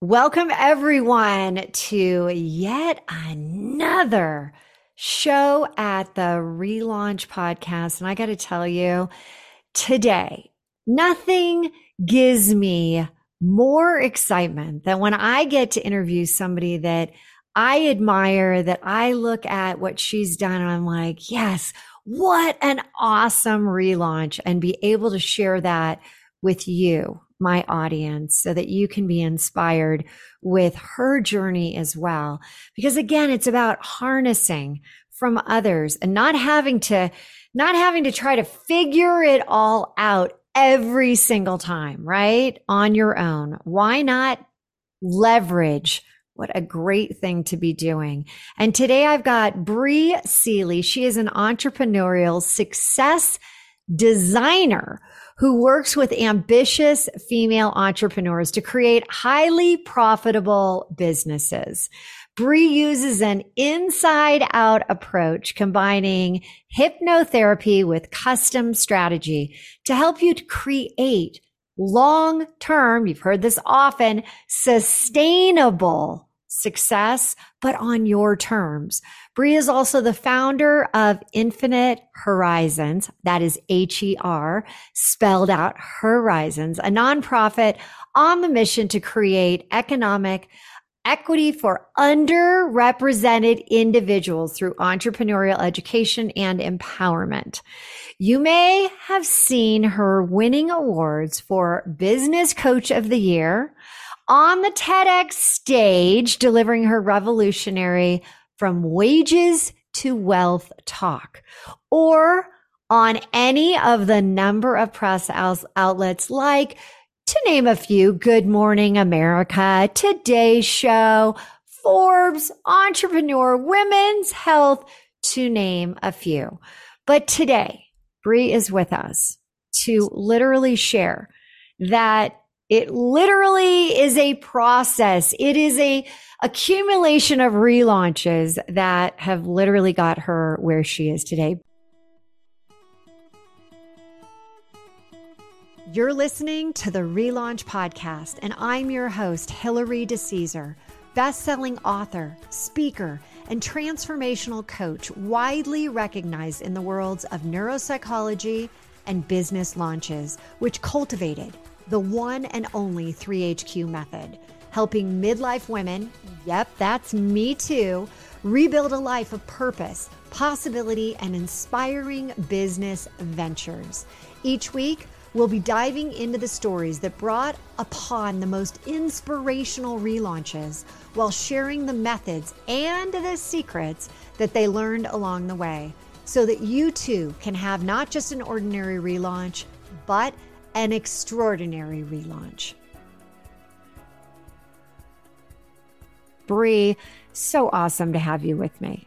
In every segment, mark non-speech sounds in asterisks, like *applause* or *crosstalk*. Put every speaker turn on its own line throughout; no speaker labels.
Welcome, everyone, to yet another show at the Relaunch Podcast. And I got to tell you, today, nothing gives me more excitement than when I get to interview somebody that I admire, that I look at what she's done, and I'm like, yes, what an awesome relaunch, and be able to share that with you my audience so that you can be inspired with her journey as well. Because again, it's about harnessing from others and not having to, not having to try to figure it all out every single time, right? On your own. Why not leverage what a great thing to be doing. And today I've got Bri Seeley. She is an entrepreneurial success designer who works with ambitious female entrepreneurs to create highly profitable businesses. Bri uses an inside out approach combining hypnotherapy with custom strategy to help you to create long term, you've heard this often, sustainable success, but on your terms. Bri is also the founder of Infinite HERizons. That is H E R spelled out Horizons, a nonprofit on the mission to create economic equity for underrepresented individuals through entrepreneurial education and empowerment. You may have seen her winning awards for Business Coach of the Year, on the TEDx stage delivering her revolutionary From Wages to Wealth talk, or on any of the number of press outlets like, to name a few, Good Morning America, Today Show, Forbes, Entrepreneur, Women's Health, to name a few. But today, Bri is with us to literally share that it literally is a process. It is a accumulation of relaunches that have literally got her where she is today. You're listening to the Relaunch Podcast, and I'm your host, Hilary DeCesare, best-selling author, speaker, and transformational coach, widely recognized in the worlds of neuropsychology and business launches, which cultivated the one and only 3HQ method, helping midlife women, yep, that's me too, rebuild a life of purpose, possibility, and inspiring business ventures. Each week, we'll be diving into the stories that brought upon the most inspirational relaunches while sharing the methods and the secrets that they learned along the way so that you too can have not just an ordinary relaunch, but an extraordinary relaunch. Bri, so awesome to have you with me.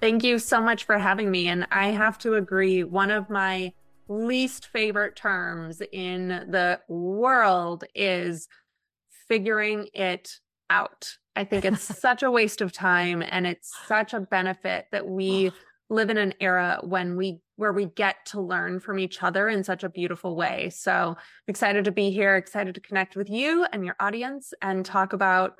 Thank you so much for having me. And I have to agree, one of my least favorite terms in the world is figuring it out. I think it's *laughs* such a waste of time and it's such a benefit that we live in an era when we where we get to learn from each other in such a beautiful way. So I'm excited to be here, excited to connect with you and your audience and talk about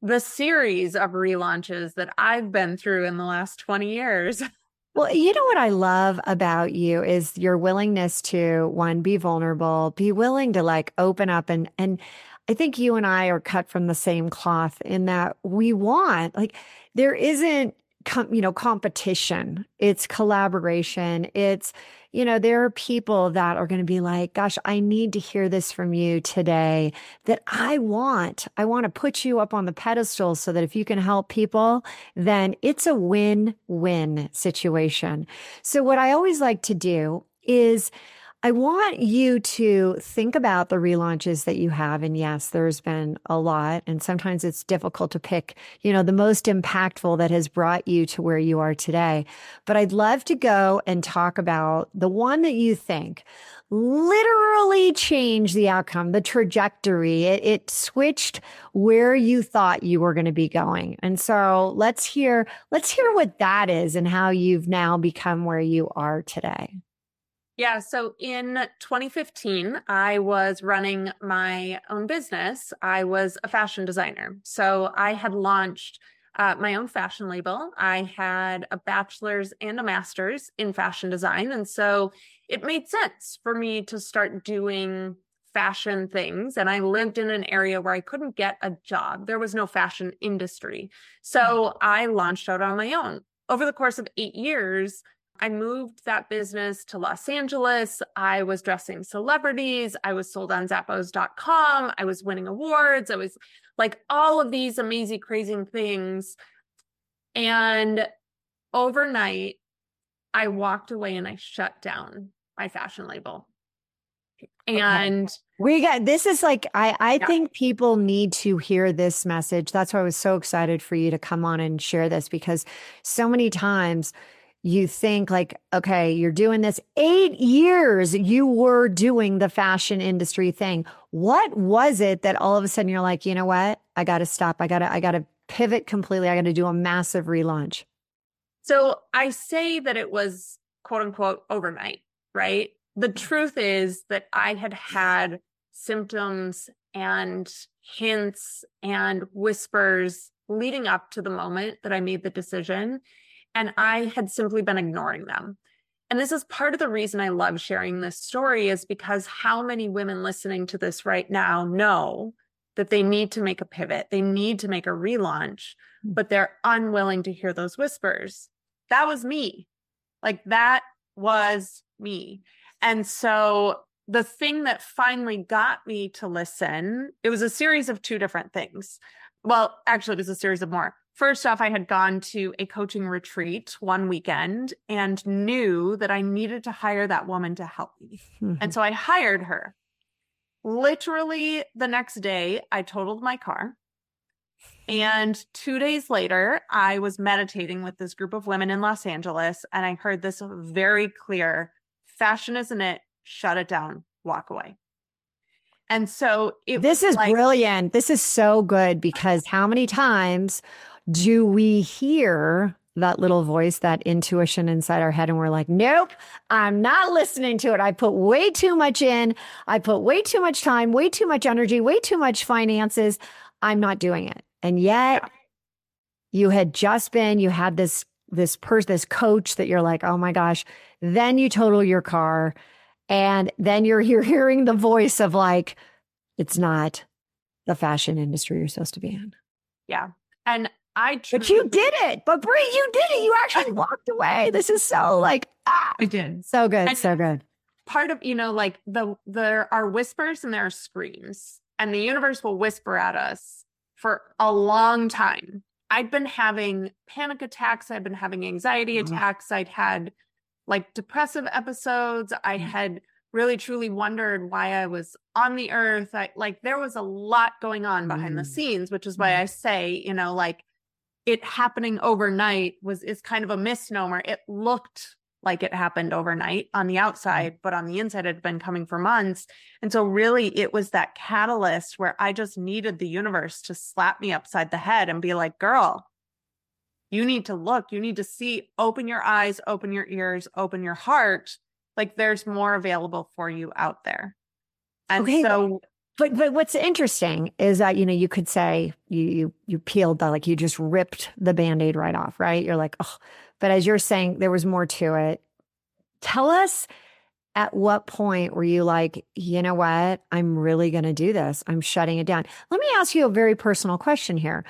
the series of relaunches that I've been through in the last 20 years. *laughs*
Well, you know what I love about you is your willingness to one be vulnerable, be willing to like open up and and I think you and I are cut from the same cloth in that we want like there isn't com- you know competition. It's collaboration. It's you know there are people that are going to be like gosh i need to hear this from you today that i want i want to put you up on the pedestal so that if you can help people then it's a win-win situation. So what i always like to do is I want you to think about the relaunches that you have. And yes, there's been a lot. And sometimes it's difficult to pick, you know, the most impactful that has brought you to where you are today. But I'd love to go and talk about the one that you think literally changed the outcome, the trajectory. It, it switched where you thought you were going to be going. And so let's hear, let's hear what that is and how you've now become where you are today.
Yeah. So in 2015, I was running my own business. I was a fashion designer. So I had launched uh, my own fashion label. I had a bachelor's and a master's in fashion design. And so it made sense for me to start doing fashion things. And I lived in an area where I couldn't get a job, there was no fashion industry. So mm-hmm. I launched out on my own. Over the course of eight years, I moved that business to Los Angeles. I was dressing celebrities. I was sold on Zappos.com. I was winning awards. I was like all of these amazing, crazy things. And overnight, I walked away and I shut down my fashion label. And
we got this is like I I yeah. think people need to hear this message. That's why I was so excited for you to come on and share this because so many times you think like okay you're doing this. 8 years you were doing the fashion industry thing. What was it that all of a sudden you're like you know what? I got to stop. I got to i got to pivot completely. I got to do a massive relaunch.
So i say that it was quote unquote overnight right? The mm. truth is that i had had symptoms and hints and whispers leading up to the moment that i made the decision and I had simply been ignoring them. And this is part of the reason I love sharing this story is because how many women listening to this right now know that they need to make a pivot, they need to make a relaunch, hmm. but they're unwilling to hear those whispers. That was me. Like that was me. And so the thing that finally got me to listen, it was a series of two different things. Well, actually, it was a series of more. First off, I had gone to a coaching retreat one weekend and knew that I needed to hire that woman to help me. Mm-hmm. And so I hired her. Literally the next day, I totaled my car. And two days later, I was meditating with this group of women in Los Angeles, and I heard this very clear fashion isn't it, shut it down, walk away. And so
this is like, brilliant. This is so good because how many times do we hear that little voice, that intuition inside our head, and we're like, nope, I'm not listening to it. I put way too much in. I put way too much time, way too much energy, way too much finances. I'm not doing it. And yet you had just been, you had this this person, this coach that you're like, oh my gosh. Then you total your car. And then you're, you're hearing the voice of like, it's not the fashion industry you're supposed to be in.
Yeah. And I
truly- But you did it. But Bri, you did it. You *laughs* actually walked away. This is so like ah,
I did.
So good. And so good.
Part of, you know, like the there are whispers and there are screams. And the universe will whisper at us for a long time. I'd been having panic attacks, I'd been having anxiety mm-hmm. attacks, I'd had like depressive episodes, I mm-hmm. had really truly wondered why I was on the earth. I like there was a lot going on behind mm. the scenes, which is why mm. I say, you know, like it happening overnight was is kind of a misnomer. It looked like it happened overnight on the mm-hmm. outside, but on the inside it had been coming for months. And so really it was that catalyst where I just needed the universe to slap me upside the head and be like, girl, you need to look, you need to see, open your eyes, open your ears, open your heart. Like there's more available for you out there. And okay. so
but but what's interesting is that you know you could say you you you peeled the like you just ripped the band-aid right off, right? You're like, oh, but as you're saying, there was more to it. Tell us at what point were you like, you know what? I'm really going to do this. I'm shutting it down. Let me ask you a very personal question here.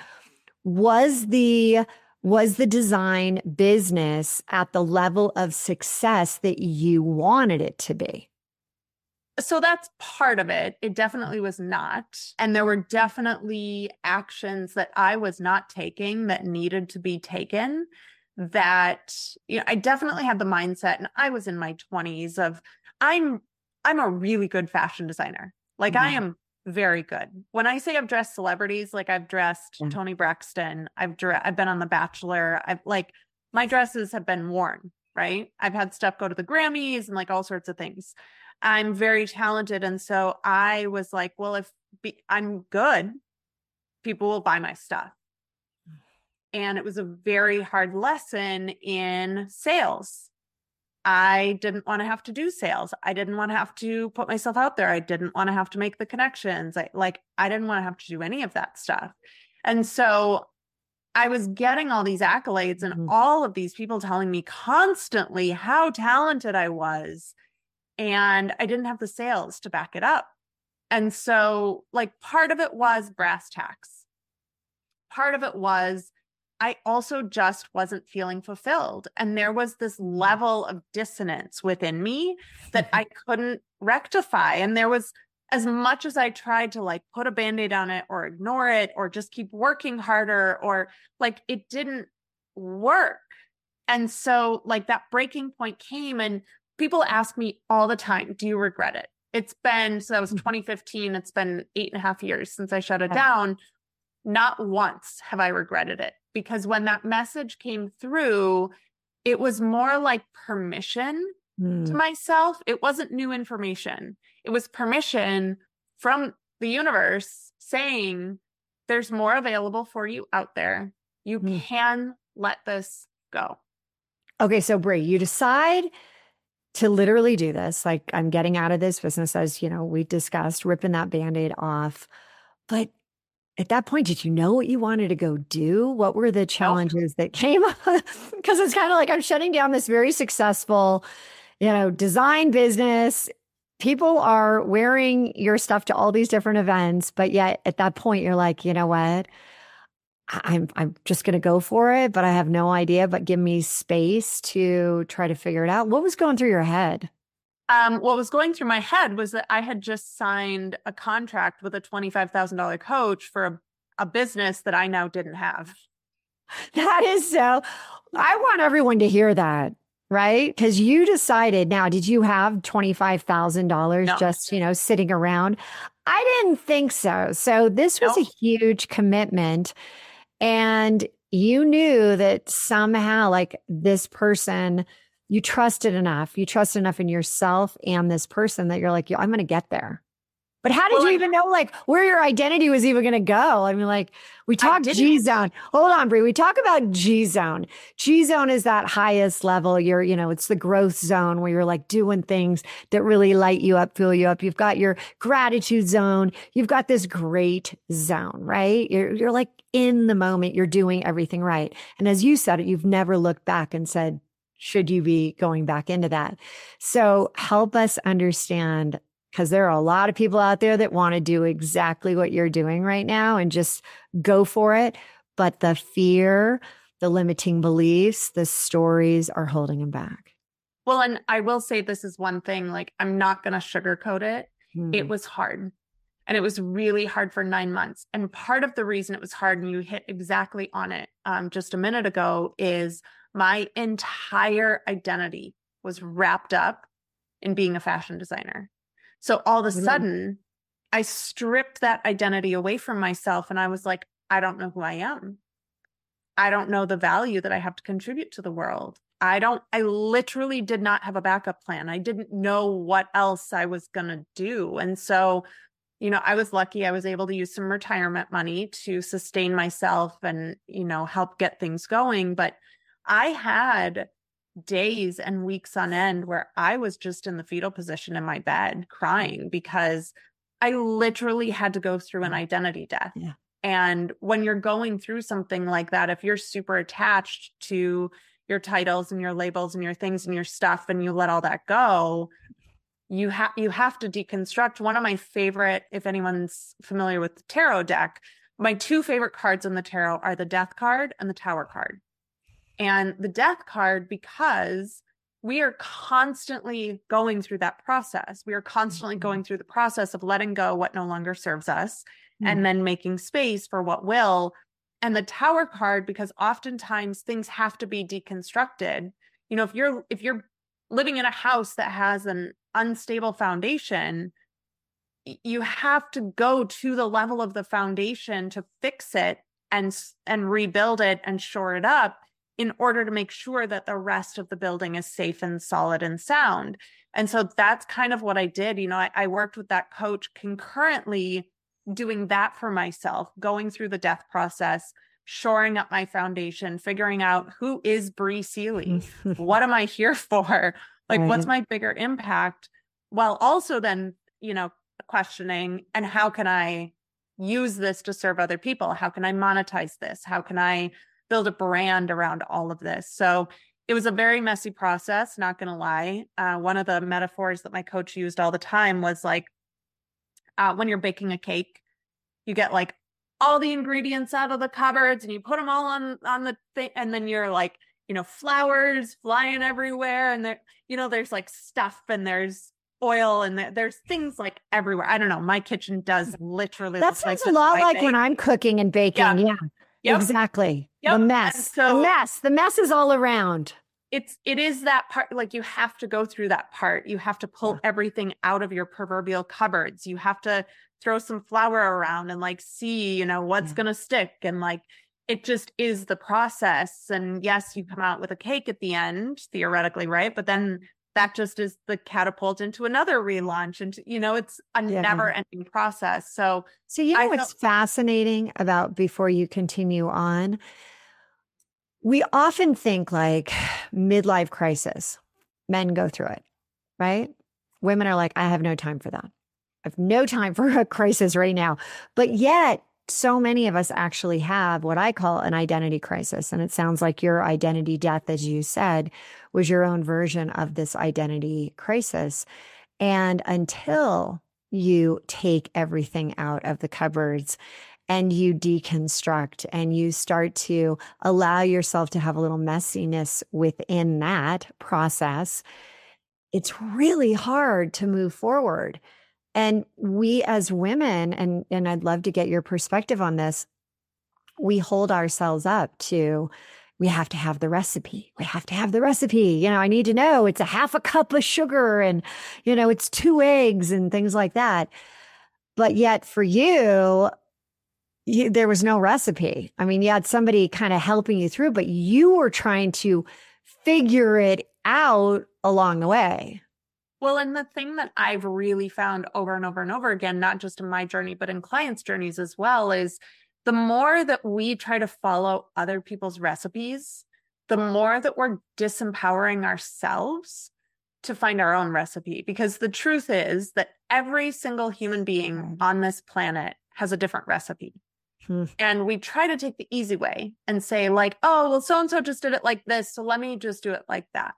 Was the was the design business at the level of success that you wanted it to be?
So that's part of it. It definitely was not. And there were definitely actions that I was not taking that needed to be taken. That, you know, I definitely had the mindset, and I was in my 20s of I'm I'm a really good fashion designer. Like mm-hmm. I am very good. When I say I've dressed celebrities, like I've dressed mm-hmm. Toni Braxton, I've dre- I've been on The Bachelor, I've like my dresses have been worn, right? I've had stuff go to the Grammys and like all sorts of things. I'm very talented. And so I was like, well, if be, I'm good, people will buy my stuff. And it was a very hard lesson in sales I didn't want to have to do sales. I didn't want to have to put myself out there. I didn't want to have to make the connections. I like I didn't want to have to do any of that stuff. And so I was getting all these accolades and mm-hmm. all of these people telling me constantly how talented I was. And I didn't have the sales to back it up. And so, like, part of it was brass tacks. Part of it was I also just wasn't feeling fulfilled. And there was this mm. level of dissonance within me that *laughs* I couldn't rectify. And there was, as much as I tried to like put a band aid on it or ignore it or just keep working harder or like it didn't work. And so, like, that breaking point came, and people ask me all the time, Do you regret it? It's been, so that was mm. 2015. It's been eight and a half years since I shut it down. Not once have I regretted it because when that message came through, it was more like permission mm. to myself. It wasn't new information, it was permission from the universe saying, there's more available for you out there. You mm. can let this go.
Okay, so Bri, you decide to literally do this. Like, I'm getting out of this business, as you know, we discussed, ripping that band aid off. But at that point, did you know what you wanted to go do? What were the challenges that came up? *laughs* Because it's kind of like I'm shutting down this very successful, you know, design business. People are wearing your stuff to all these different events, but yet at that point, you're like, you know what? I'm I'm just going to go for it, but I have no idea. But give me space to try to figure it out. What was going through your head?
Um, what was going through my head was that I had just signed a contract with a $25,000 coach for a, a business that I now didn't have. *laughs*
That is so, I want everyone to hear that, right? Because you decided now, did you have $25,000 just, you know, sitting around? I didn't think so. So this was a huge commitment. And you knew that somehow, like this person, you trusted enough. You trust enough in yourself and this person that you're like, I'm going to get there. But how did well, you even know like where your identity was even going to go? I mean, like we talked G zone. Hold on, Bri. We talk about G zone. G zone is that highest level. You're, you know, it's the growth zone where you're like doing things that really light you up, fill you up. You've got your gratitude zone. You've got this great zone, right? You're, you're like in the moment. You're doing everything right. And as you said it, you've never looked back and said, should you be going back into that? So help us understand because there are a lot of people out there that want to do exactly what you're doing right now and just go for it. But the fear, the limiting beliefs, the stories are holding them back.
Well, and I will say this is one thing like, I'm not going to sugarcoat it. Mm. It hmm. was hard. And it was really hard for nine months. And part of the reason it was hard, and you hit exactly on it um, just a minute ago, is my entire identity was wrapped up in being a fashion designer. So all of a mm-hmm. sudden, I stripped that identity away from myself and I was like, I don't know who I am. I don't know the value that I have to contribute to the world. I don't, I literally did not have a backup plan. I didn't know what else I was going to do. And so, you know, I was lucky I was able to use some retirement money to sustain myself and, you know, help get things going. But I had days and weeks on end where I was just in the fetal position in my bed crying because I literally had to go through an mm. identity death. Yeah. And when you're going through something like that, if you're super attached to your titles and your labels and your things and your stuff and you let all that go, you have you have to deconstruct. One of my favorite, if anyone's familiar with the tarot deck, my two favorite cards in the tarot are the death card and the tower card and the death card because we are constantly going through that process. We are constantly mm-hmm. going through the process of letting go what no longer serves us mm-hmm. and then making space for what will. And the tower card, because oftentimes things have to be deconstructed. You know, if you're if you're living in a house that has an unstable foundation, you have to go to the level of the foundation to fix it and and rebuild it and shore it up in order to make sure that the rest of the building is safe and solid and sound. And so that's kind of what I did. You know, I, I, worked with that coach concurrently doing that for myself, going through the death process, shoring up my foundation, figuring out who is Bri Seeley? what am I here *laughs* for? Like,
Right.
what's my bigger impact? While also then, you know, questioning, and how can I use this to serve other people? How can I monetize this? How can I build a brand around all of this? So it was a very messy process, not going to lie. Uh, one of the metaphors that my coach used all the time was like uh, when you're baking a cake, you get like all the ingredients out of the cupboards and you put them all on on the thing and then you're like you know flowers flying everywhere and there you know there's like stuff and there's oil and there, there's things like everywhere i don't know my kitchen does literally
That sounds
like
a lot like when I'm cooking and baking.
Yeah.
Yeah,
Yep.
exactly.
Yep.
The mess.
so-
the mess. The mess is all around.
it's it is that part like you have to go through that part you have to pull everything out of your proverbial cupboards you have to throw some flour around and like see you know what's
Yeah.
going to stick and like it just is the process and yes you come out with a cake at the end theoretically right but then that just is the catapult into another relaunch and you know it's a
Yeah.
never ending process so
So you
I
know what's fascinating about before you continue on? We often think like midlife crisis. Men go through it, right? Women are like, I have no time for that. I have no time for a crisis right now. But yet, so many of us actually have what I call an identity crisis. And it sounds like your identity death, as you said, was your own version of this identity crisis. And until you take everything out of the cupboards and you deconstruct and you start to allow yourself to have a little messiness within that process, it's really hard to move forward. And we as women, and, and I'd love to get your perspective on this, we hold ourselves up to we have to have the recipe. We have to have the recipe. You know, I need to know it's a half a cup of sugar and, you know, it's two eggs and things like that. But yet for you, you there was no recipe. I mean, you had somebody kind of helping you through, but you were trying to figure it out along the way.
Well, and the thing that I've really found over and over and over again, not just in my journey, but in clients' journeys as well, is the more that we try to follow other people's recipes, the more that we're disempowering ourselves to find our own recipe. Because the truth is that every single human being on this planet has a different recipe.
Hmm.
And we try to take the easy way and say, like, oh, well, so and so just did it like this. So let me just do it like that.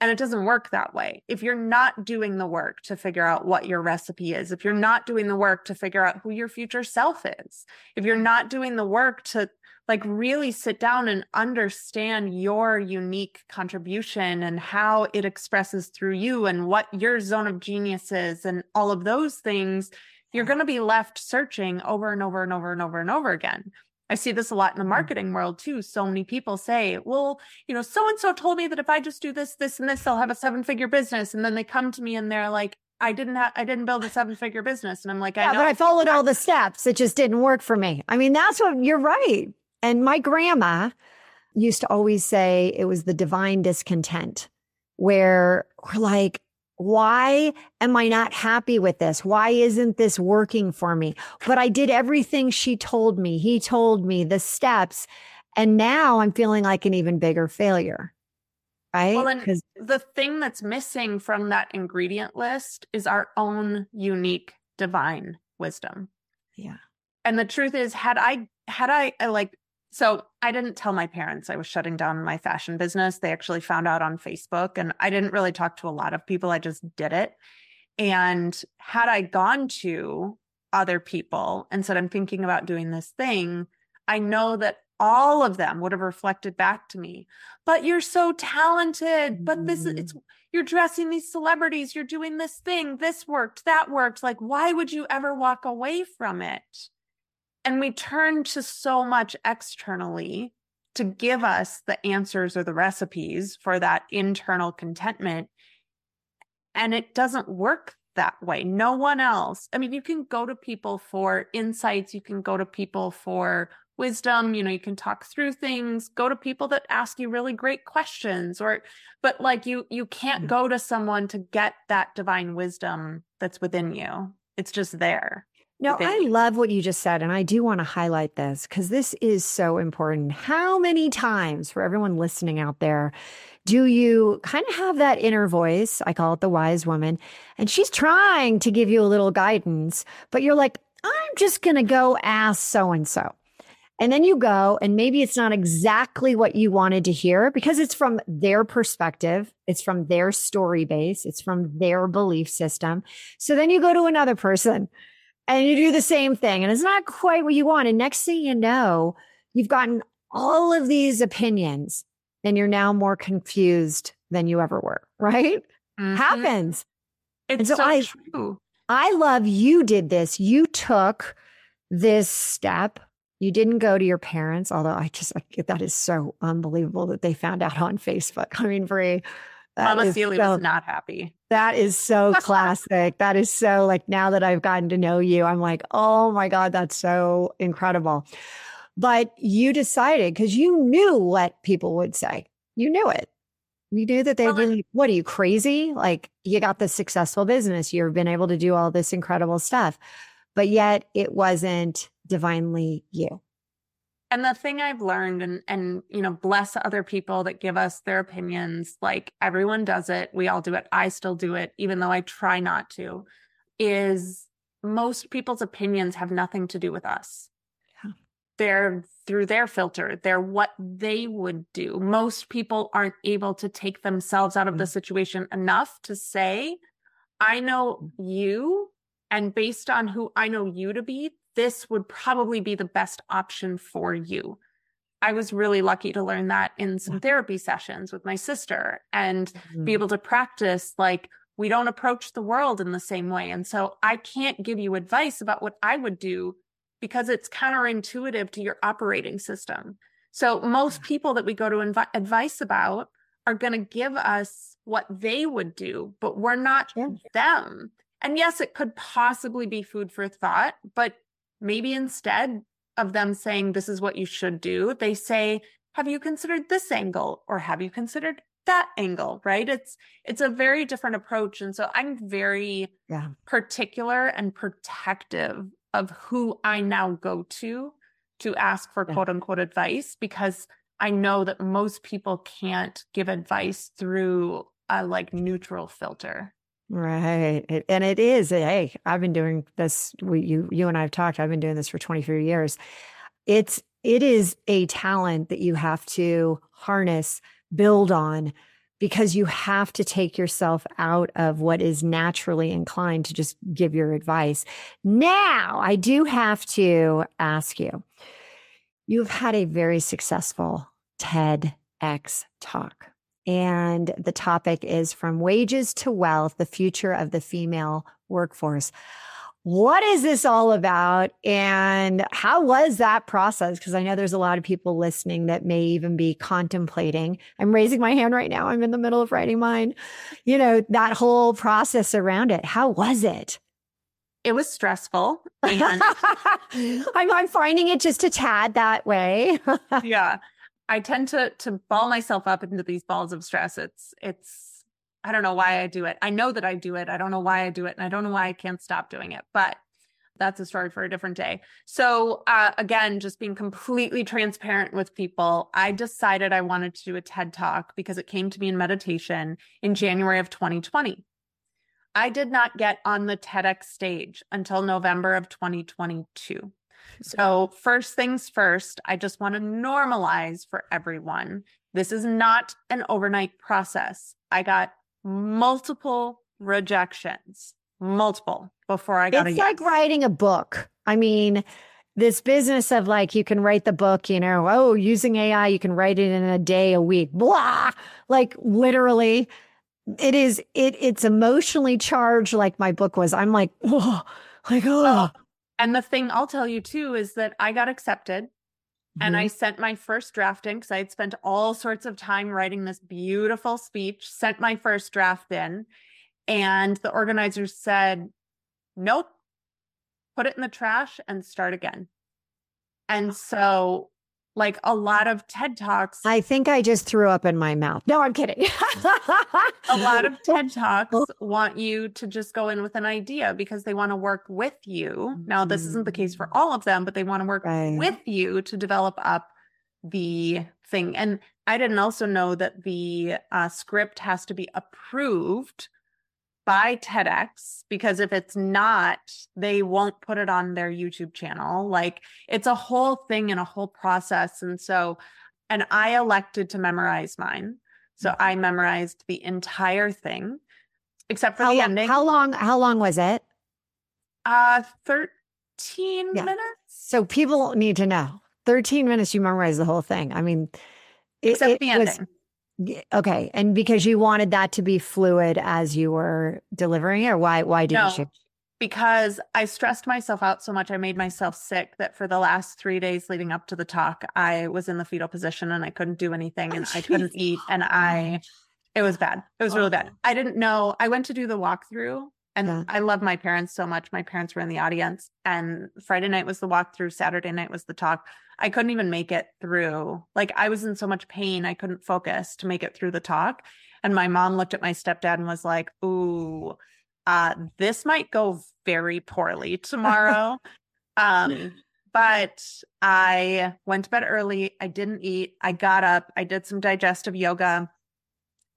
And it doesn't work that way. If you're not doing the work to figure out what your recipe is, if you're not doing the work to figure out who your future self is, if you're not doing the work to like really sit down and understand your unique contribution and how it expresses through you and what your zone of genius is and all of those things, you're going to be left searching over and over and over and over and over again. I see this a lot in the mm. marketing world too. So many people say, well, you know, so and so told me that if I just do this, this, and this, I'll have a seven figure business. And then they come to me and they're like, I didn't have, I didn't build a seven figure business. And I'm like, I
Yeah,
know.
but I followed all the steps. It just didn't work for me. I mean, that's what you're right. And my grandma used to always say it was the divine discontent, where we're like, why am I not happy with this? Why isn't this working for me? But I did everything she told me. He told me the steps. And now I'm feeling like an even bigger failure. Right?
Well, and the thing that's missing from that ingredient list is our own unique divine wisdom.
Yeah.
And the truth is, had I, had I, I like, so I didn't tell my parents I was shutting down my fashion business. They actually found out on Facebook, and I didn't really talk to a lot of people. I just did it. And had I gone to other people and said, I'm thinking about doing this thing, I know that all of them would have reflected back to me, but you're so talented. But this is, it's, mm. you're dressing these celebrities, you're doing this thing, this worked, that worked. Like, why would you ever walk away from it? And we turn to so much externally to give us the answers or the recipes for that internal contentment. And it doesn't work that way. No one else. I mean, you can go to people for insights, you can go to people for wisdom, you know, you can talk through things, go to people that ask you really great questions or but like you you can't
mm.
go to someone to get that divine wisdom that's within you. It's just there.
No, I love what you just said. And I do want to highlight this because this is so important. How many times, for everyone listening out there, do you kind of have that inner voice? I call it the wise woman. And she's trying to give you a little guidance, but you're like, I'm just going to go ask so and so. And then you go, and maybe it's not exactly what you wanted to hear because it's from their perspective, it's from their story base, it's from their belief system. So then you go to another person and you do the same thing, and it's not quite what you want. And next thing you know, you've gotten all of these opinions, and you're now more confused than you ever were, *laughs* right? Mm-hmm. Happens.
It's so, so I, true.
I love you did this. You took this step you didn't go to your parents, although I just I, that is so unbelievable that they found out on Facebook. I mean, Bri,
Mama Seeley so, was not happy.
That is so *laughs* classic. that is so like now that I've gotten to know you, I'm like, oh my God, that's so incredible. But you decided because you knew what people would say. You knew it. You knew that they well, really, what are you crazy? Like you got this successful business. You've been able to do all this incredible stuff, but yet it wasn't divinely you.
And the thing I've learned and and you know bless other people that give us their opinions like everyone does it we all do it I still do it even though I try not to is most people's opinions have nothing to do with us. Yeah. They're through their filter. They're what they would do. Most people aren't able to take themselves out of the mm. situation enough to say, I know mm. you, and based on who I know you to be, this would probably be the best option for you. I was really lucky to learn that in some therapy sessions with my sister and mm-hmm. be able to practice like we don't approach the world in the same way. And so I can't give you advice about what I would do because it's counterintuitive to your operating system. So most people that we go to invi- advice about are going to give us what they would do, but we're not yeah. them. And yes, it could possibly be food for thought, but maybe instead of them saying, this is what you should do, they say, have you considered this angle or have you considered that angle right it's it's a very different approach and so i'm very yeah. particular and protective of who i now go to to ask for yeah. quote unquote advice because i know that most people can't give advice through a like neutral filter
Right. And it is, hey, I've been doing this. We, you, you and I have talked, I've been doing this for 23 years. It's, it is a talent that you have to harness, build on, because you have to take yourself out of what is naturally inclined to just give your advice. Now, I do have to ask you you've had a very successful TEDx talk. And the topic is From Wages to Wealth, the future of the female workforce. What is this all about? And how was that process? Because I know there's a lot of people listening that may even be contemplating. I'm raising my hand right now. I'm in the middle of writing mine. You know, that whole process around it. How was it?
It was stressful. *laughs* And-
I'm, I'm finding it just a tad that way. *laughs*
yeah. I tend to to ball myself up into these balls of stress. It's it's I don't know why I do it. I know that I do it. I don't know why I do it, and I don't know why I can't stop doing it. But that's a story for a different day. So uh, again, just being completely transparent with people, I decided I wanted to do a TED talk because it came to me in meditation in January of 2020. I did not get on the TEDx stage until November of 2022. So, first things first, I just want to normalize for everyone. This is not an overnight process. I got multiple rejections, multiple before I got
it's
a
like writing a book. I mean, this business of like you can write the book, you know, oh, using AI, you can write it in a day, a week, blah. Like literally, it is it it's emotionally charged like my book was. I'm like, whoa, like oh.
And the thing I'll tell you too is that I got accepted mm-hmm. and I sent my first draft in because I had spent all sorts of time writing this beautiful speech, sent my first draft in, and the organizers said, Nope, put it in the trash and start again. And so like a lot of TED Talks.
I think I just threw up in my mouth. No, I'm kidding.
a lot of *laughs* TED Talks want you to just go in with an idea because they want to work with you. Now, this isn't the case for all of them, but they want to work
Right.
with you to develop up the thing. And I didn't also know that the uh, script has to be approved by TEDx because if it's not, they won't put it on their YouTube channel. Like it's a whole thing and a whole process. And so, and I elected to memorize mine. So I memorized the entire thing except for
how,
the
lo-
ending.
how long? How long was it?
uh 13
Yeah.
minutes.
So people need to know. 13 minutes, you memorize the whole thing. I mean, it,
Except
it
the ending.
Yeah, Okay, and because you wanted that to be fluid as you were delivering it, or why? Why didn't
No.
you?
because I stressed myself out so much. I made myself sick that for the last three days leading up to the talk, I was in the fetal position and I couldn't do anything
Oh,
and I couldn't eat. And I, it was bad. It was really bad.
Oh.
I didn't know. I went to do the walkthrough and
Yeah.
I love my parents so much. My parents were in the audience and Friday night was the walkthrough. Saturday night was the talk. I couldn't even make it through. Like I was in so much pain. I couldn't focus to make it through the talk. And my mom looked at my stepdad and was like, Ooh, uh, this might go very poorly tomorrow. *laughs* um, but I went to bed early. I didn't eat. I got up. I did some digestive yoga.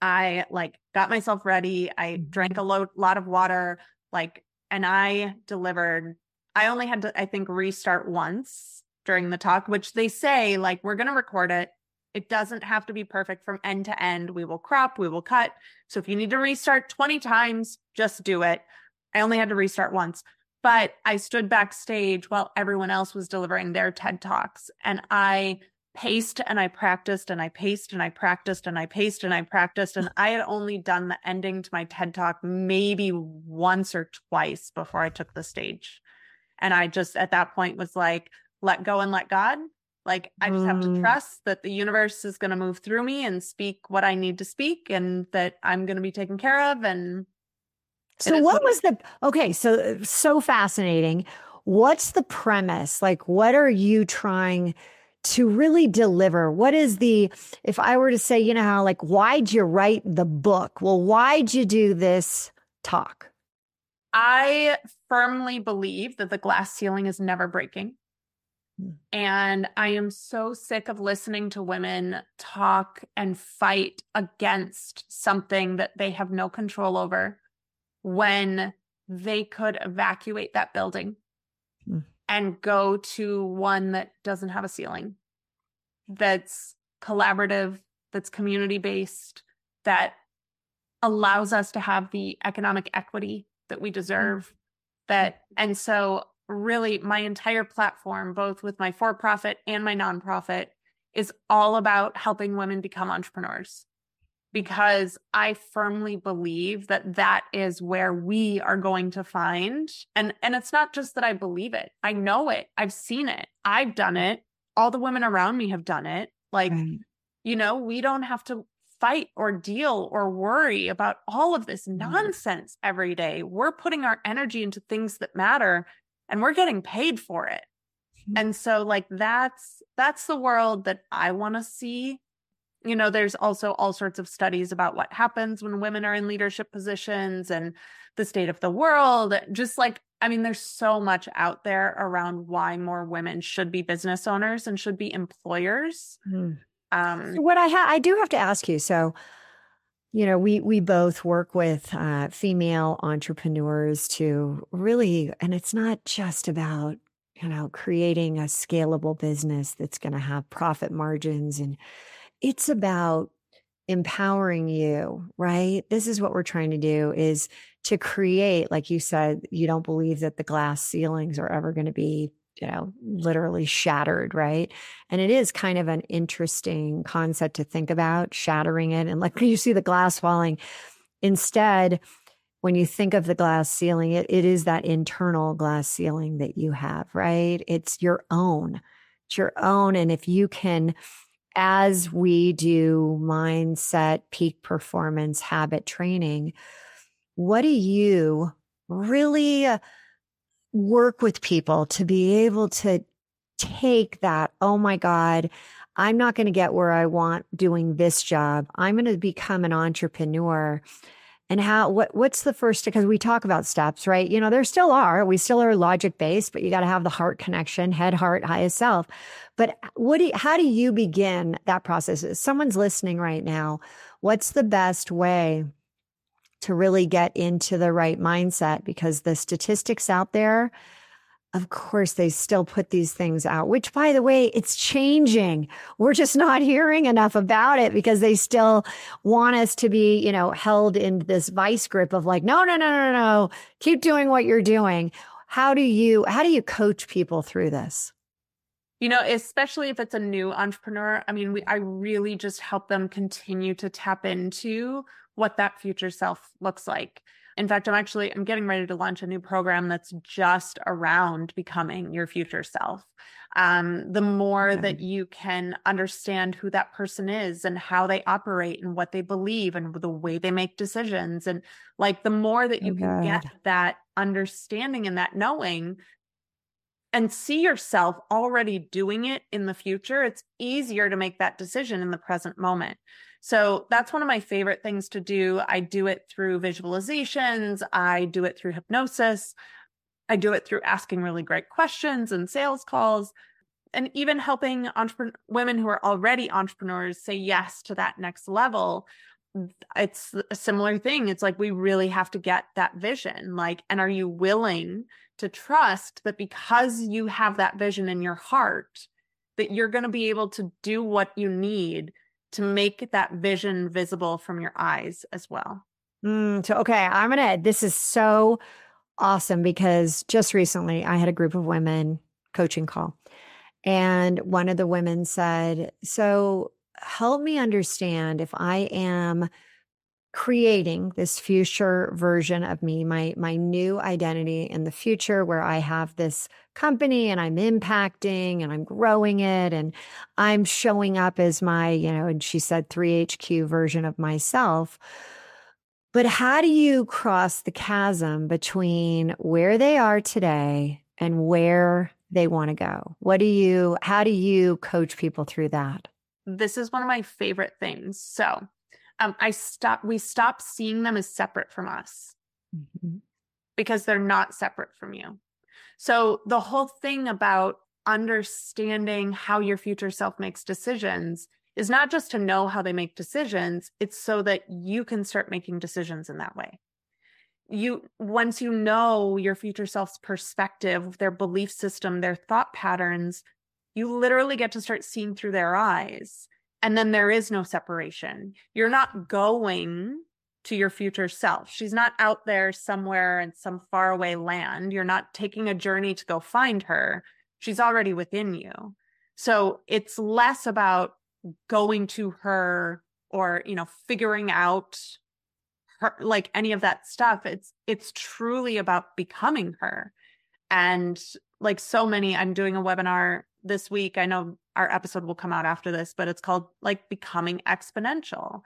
I like got myself ready. I mm. drank a lo- lot of water, like, and I delivered. I only had to, I think, restart once during the talk, which they say, like, we're going to record it. It doesn't have to be perfect from end to end. We will crop, we will cut. So if you need to restart 20 times, just do it. I only had to restart once, but I stood backstage while everyone else was delivering their TED Talks and I paced and I practiced and I paced and I practiced and I paced and I practiced. And I had only done the ending to my TED Talk maybe once or twice before I took the stage. And I just at that point was like, let go and let God. Like I just have to
Mm.
trust that the universe is going to move through me and speak what I need to speak and that I'm going to be taken care of. And
So what
what
was the okay? So so fascinating. What's the premise? Like, what are you trying to really deliver? What is the if I were to say, you know how like why'd you write the book? Well, why'd you do this talk?
I firmly believe that the glass ceiling is never breaking.
Hmm.
And I am so sick of listening to women talk and fight against something that they have no control over when they could evacuate that building
Hmm.
And go to one that doesn't have a ceiling, that's collaborative, that's community based, that allows us to have the economic equity that we mm-hmm. deserve that and so really my entire platform both with my for profit and my nonprofit is all about helping women become entrepreneurs because i firmly believe that that is where we are going to find and and it's not just that i believe it i know it i've seen it i've done it all the women around me have done it like
Right.
you know, we don't have to fight or deal or worry about all of this nonsense every day. We're putting our energy into things that matter and we're getting paid for it.
Mhm.
And so like that's that's the world that I want to see. You know, there's also all sorts of studies about what happens when women are in leadership positions and the state of the world. Just like I mean, there's so much out there around why more women should be business owners and should be employers.
Hmm.
Um,
what I ha- I do have to ask you. So, you know, we we both work with uh, female entrepreneurs to really, and it's not just about you know creating a scalable business that's going to have profit margins, and it's about empowering you. Right. This is what we're trying to do: is to create, like you said, you don't believe that the glass ceilings are ever going to be you know literally shattered right and it is kind of an interesting concept to think about, shattering it. And like *laughs* you see the glass falling. Instead, when you think of the glass ceiling, it, it is that internal glass ceiling that you have, right? It's your own. It's your own. And if you can, as we do mindset, peak performance, habit training, what do you really uh, work with people to be able to take that, oh my God, I'm not going to get where I want doing this job. I'm going to become an entrepreneur. And how what what's the first because we talk about steps, right? You know, there still are. We still are logic based, but you got to have the heart connection, head, heart, highest self. But what do you, how do you begin that process? If someone's listening right now. What's the best way to really get into the right mindset? Because the statistics out there, of course, they still put these things out, which by the way, it's changing. We're just not *laughs* hearing enough about it because they still want us to be, you know, held in this vice grip of like, no, no, no, no, no, keep doing what you're doing. How do you, how do you coach people through this?
You know, especially if it's a new entrepreneur, I mean, we, I really just help them continue to tap into what that future self looks like in fact, I'm actually I'm getting ready to launch a new program that's just around becoming your future self. Um, the more okay. that you can understand who that person is and how they operate and what they believe and the way they make decisions and like the more that you can get that understanding and that knowing and see yourself already doing it in the future, it's easier to make that decision in the present moment. So that's one of my favorite things to do. I do it through visualizations, I do it through hypnosis, I do it through asking really great questions and sales calls. And even helping entrepreneur women who are already entrepreneurs say yes to that next level it's a similar thing. It's like we really have to get that vision. Like, and are you willing to trust that because you have that vision in your heart, that you're going to be able to do what you need to make that vision visible from your eyes as well.
Mm, so, okay, I'm going to, this is so awesome because just recently I had a group of women coaching call. And one of the women said, So help me understand if I am creating this future version of me my my new identity in the future where i have this company and i'm impacting and i'm growing it and i'm showing up as my you know and she said 3hq version of myself. But how do you cross the chasm between where they are today and where they want to go? What do you how do you coach people through that
this is one of my favorite things so um, I stop. We stop seeing them as separate from us mm-hmm. because they're not separate from you. So the whole thing about understanding how your future self makes decisions is not just to know how they make decisions. It's so that you can start making decisions in that way. You once you know your future self's perspective, their belief system, their thought patterns, you literally get to start seeing through their eyes and then there is no separation. You're not going to your future self. She's not out there somewhere in some faraway land. You're not taking a journey to go find her. She's already within you. So it's less about going to her or, you know, figuring out her like any of that stuff. It's it's truly about becoming her. And like so many, I'm doing a webinar this week. I know our episode will come out after this, but it's called like Becoming Exponential.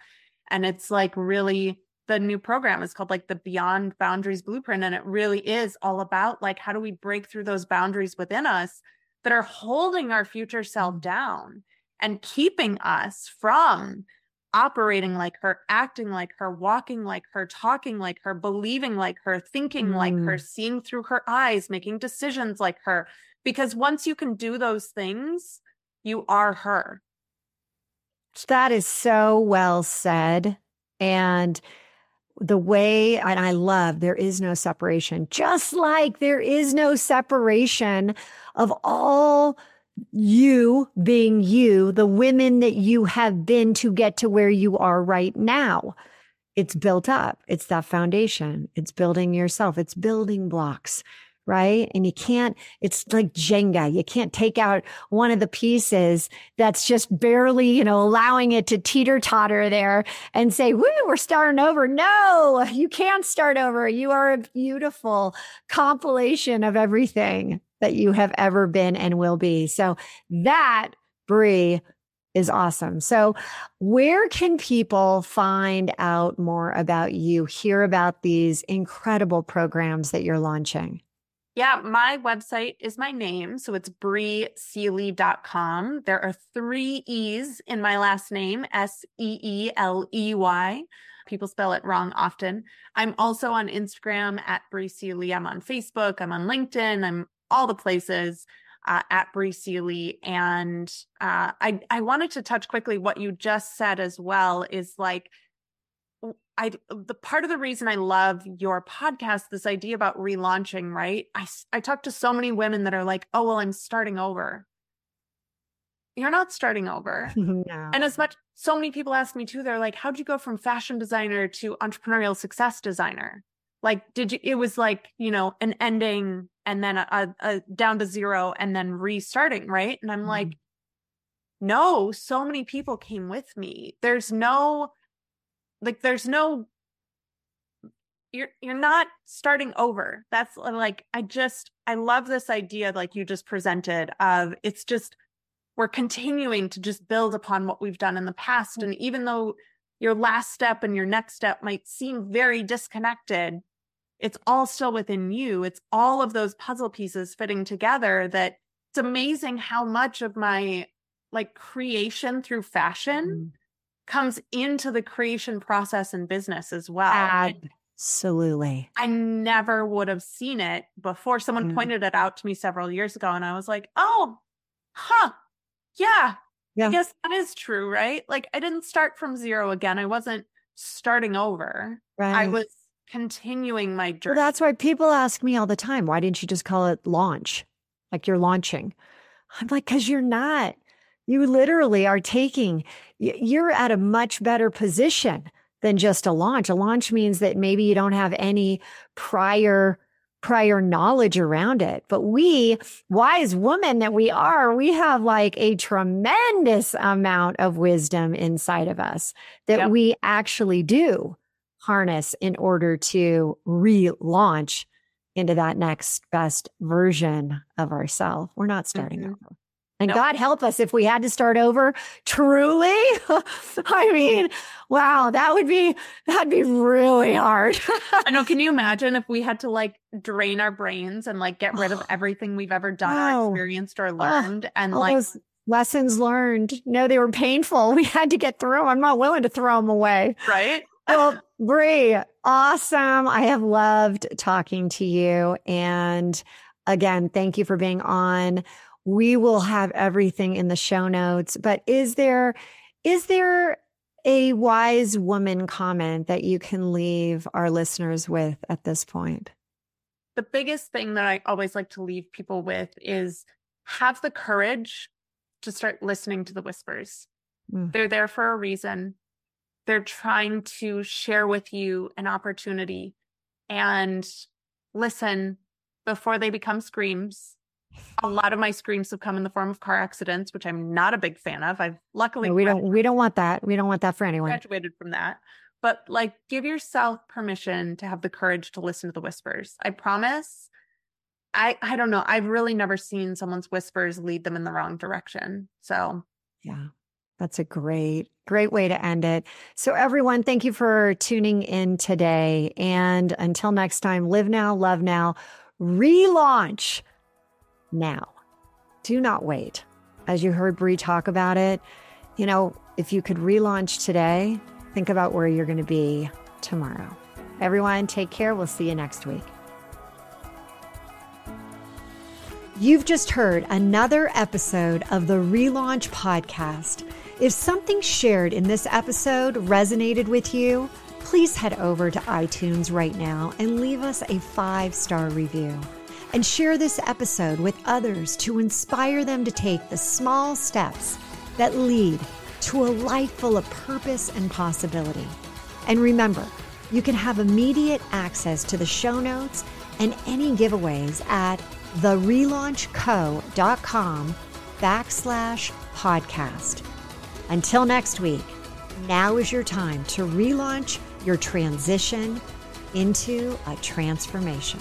And it's like really the new program is called like the Beyond Boundaries Blueprint. And it really is all about like how do we break through those boundaries within us that are holding our future self mm. down and keeping us from operating like her, acting like her, walking like her, talking like her, believing like her, thinking mm. like her, mm. seeing through her eyes, making decisions like her, because once you can do those things, you are her.
That is so well said. And the way, and I love there is no separation, just like there is no separation of all you being you, the women that you have been to get to where you are right now. It's built up. It's that foundation. It's building yourself. It's building blocks right? And you can't, it's like Jenga. You can't take out one of the pieces that's just barely, you know, allowing it to teeter totter there and say, woo, we're starting over. No, you can't start over. You are a beautiful compilation of everything that you have ever been and will be. So that, Bri, is awesome. So, where can people find out more about you, hear about these incredible programs that you're launching?
Yeah, my website is my name. So it's briseeley.com. There are three E's in my last name, S E E L E Y. People spell it wrong often. I'm also on Instagram at Bri. I'm on Facebook. I'm on LinkedIn. I'm all the places uh, at Bri. And uh, I, I wanted to touch quickly what you just said as well is like, I the part of the reason I love your podcast, this idea about relaunching, right? I I talk to so many women that are like, "Oh, well, I'm starting over." You're not starting over. *laughs* no. And as much so many people ask me too, they're like, "How'd you go from fashion designer to entrepreneurial success designer?" Like, did you? It was like you know an ending and then a, a, a down to zero and then restarting, right? And I'm mm-hmm. like, no, so many people came with me. There's no like there's no you're you're not starting over. That's like i just i love this idea like you just presented of it's just we're continuing to just build upon what we've done in the past. And even though your last step and your next step might seem very disconnected it's all still within you. It's all of those puzzle pieces fitting together that it's amazing how much of my like creation through fashion mm comes into the creation process and business as well.
Absolutely.
I never would have seen it before. Someone mm. pointed it out to me several years ago, and I was like, oh, huh. Yeah. Yeah. I guess that is true, right? Like I didn't start from zero again. I wasn't starting over. Right. I was continuing my journey.
Well, that's why people ask me all the time, why didn't you just call it launch? Like you're launching. I'm like, because you're not. You literally are taking, you're at a much better position than just a launch. A launch means that maybe you don't have any prior prior knowledge around it. But we, wise women that we are, we have like a tremendous amount of wisdom inside of us that yep. we actually do harness in order to relaunch into that next best version of ourselves. We're not starting mm-hmm. over. And. God help us if we had to start over. Truly, *laughs* I mean, wow, that would be that'd be really hard.
I know. Can you *laughs* imagine if we had to like drain our brains and like get rid of *gasps* everything we've ever done, wow. or experienced, or learned, and like
lessons learned? No, they were painful. *laughs* We had to get through. Them. I'm not willing to throw them away.
Right.
well, Bri, awesome. I have loved talking to you. And again, thank you for being on we will have everything in the show notes. But is there is there a wise woman comment that you can leave our listeners with at this point?
The biggest thing that I always like to leave people with is have the courage to start listening to the whispers. Mm. They're there for a reason. They're trying to share with you an opportunity and listen before they become screams a lot of my screams have come in the form of car accidents, which I'm not a big fan of. I've luckily
no, we don't we don't want that. We don't want that for anyone.
Graduated from that. But like give yourself permission to have the courage to listen to the whispers. I promise. I I don't know. I've really never seen someone's whispers lead them in the wrong direction. So,
yeah. That's a great, great way to end it. So, everyone, thank you for tuning in today. And until next time, live now, love now, relaunch now. Do not wait. As you heard Bri talk about it, you know, if you could relaunch today, think about where you're going to be tomorrow. Everyone, take care. We'll see you next week. You've just heard another episode of the Relaunch Podcast. If something shared in this episode resonated with you, please head over to iTunes right now and leave us a five star review and share this episode with others to inspire them to take the small steps that lead to a life full of purpose and possibility. And remember, you can have immediate access to the show notes and any giveaways at therelaunchco.com backslash podcast. Until next week, now is your time to relaunch your transition into a transformation.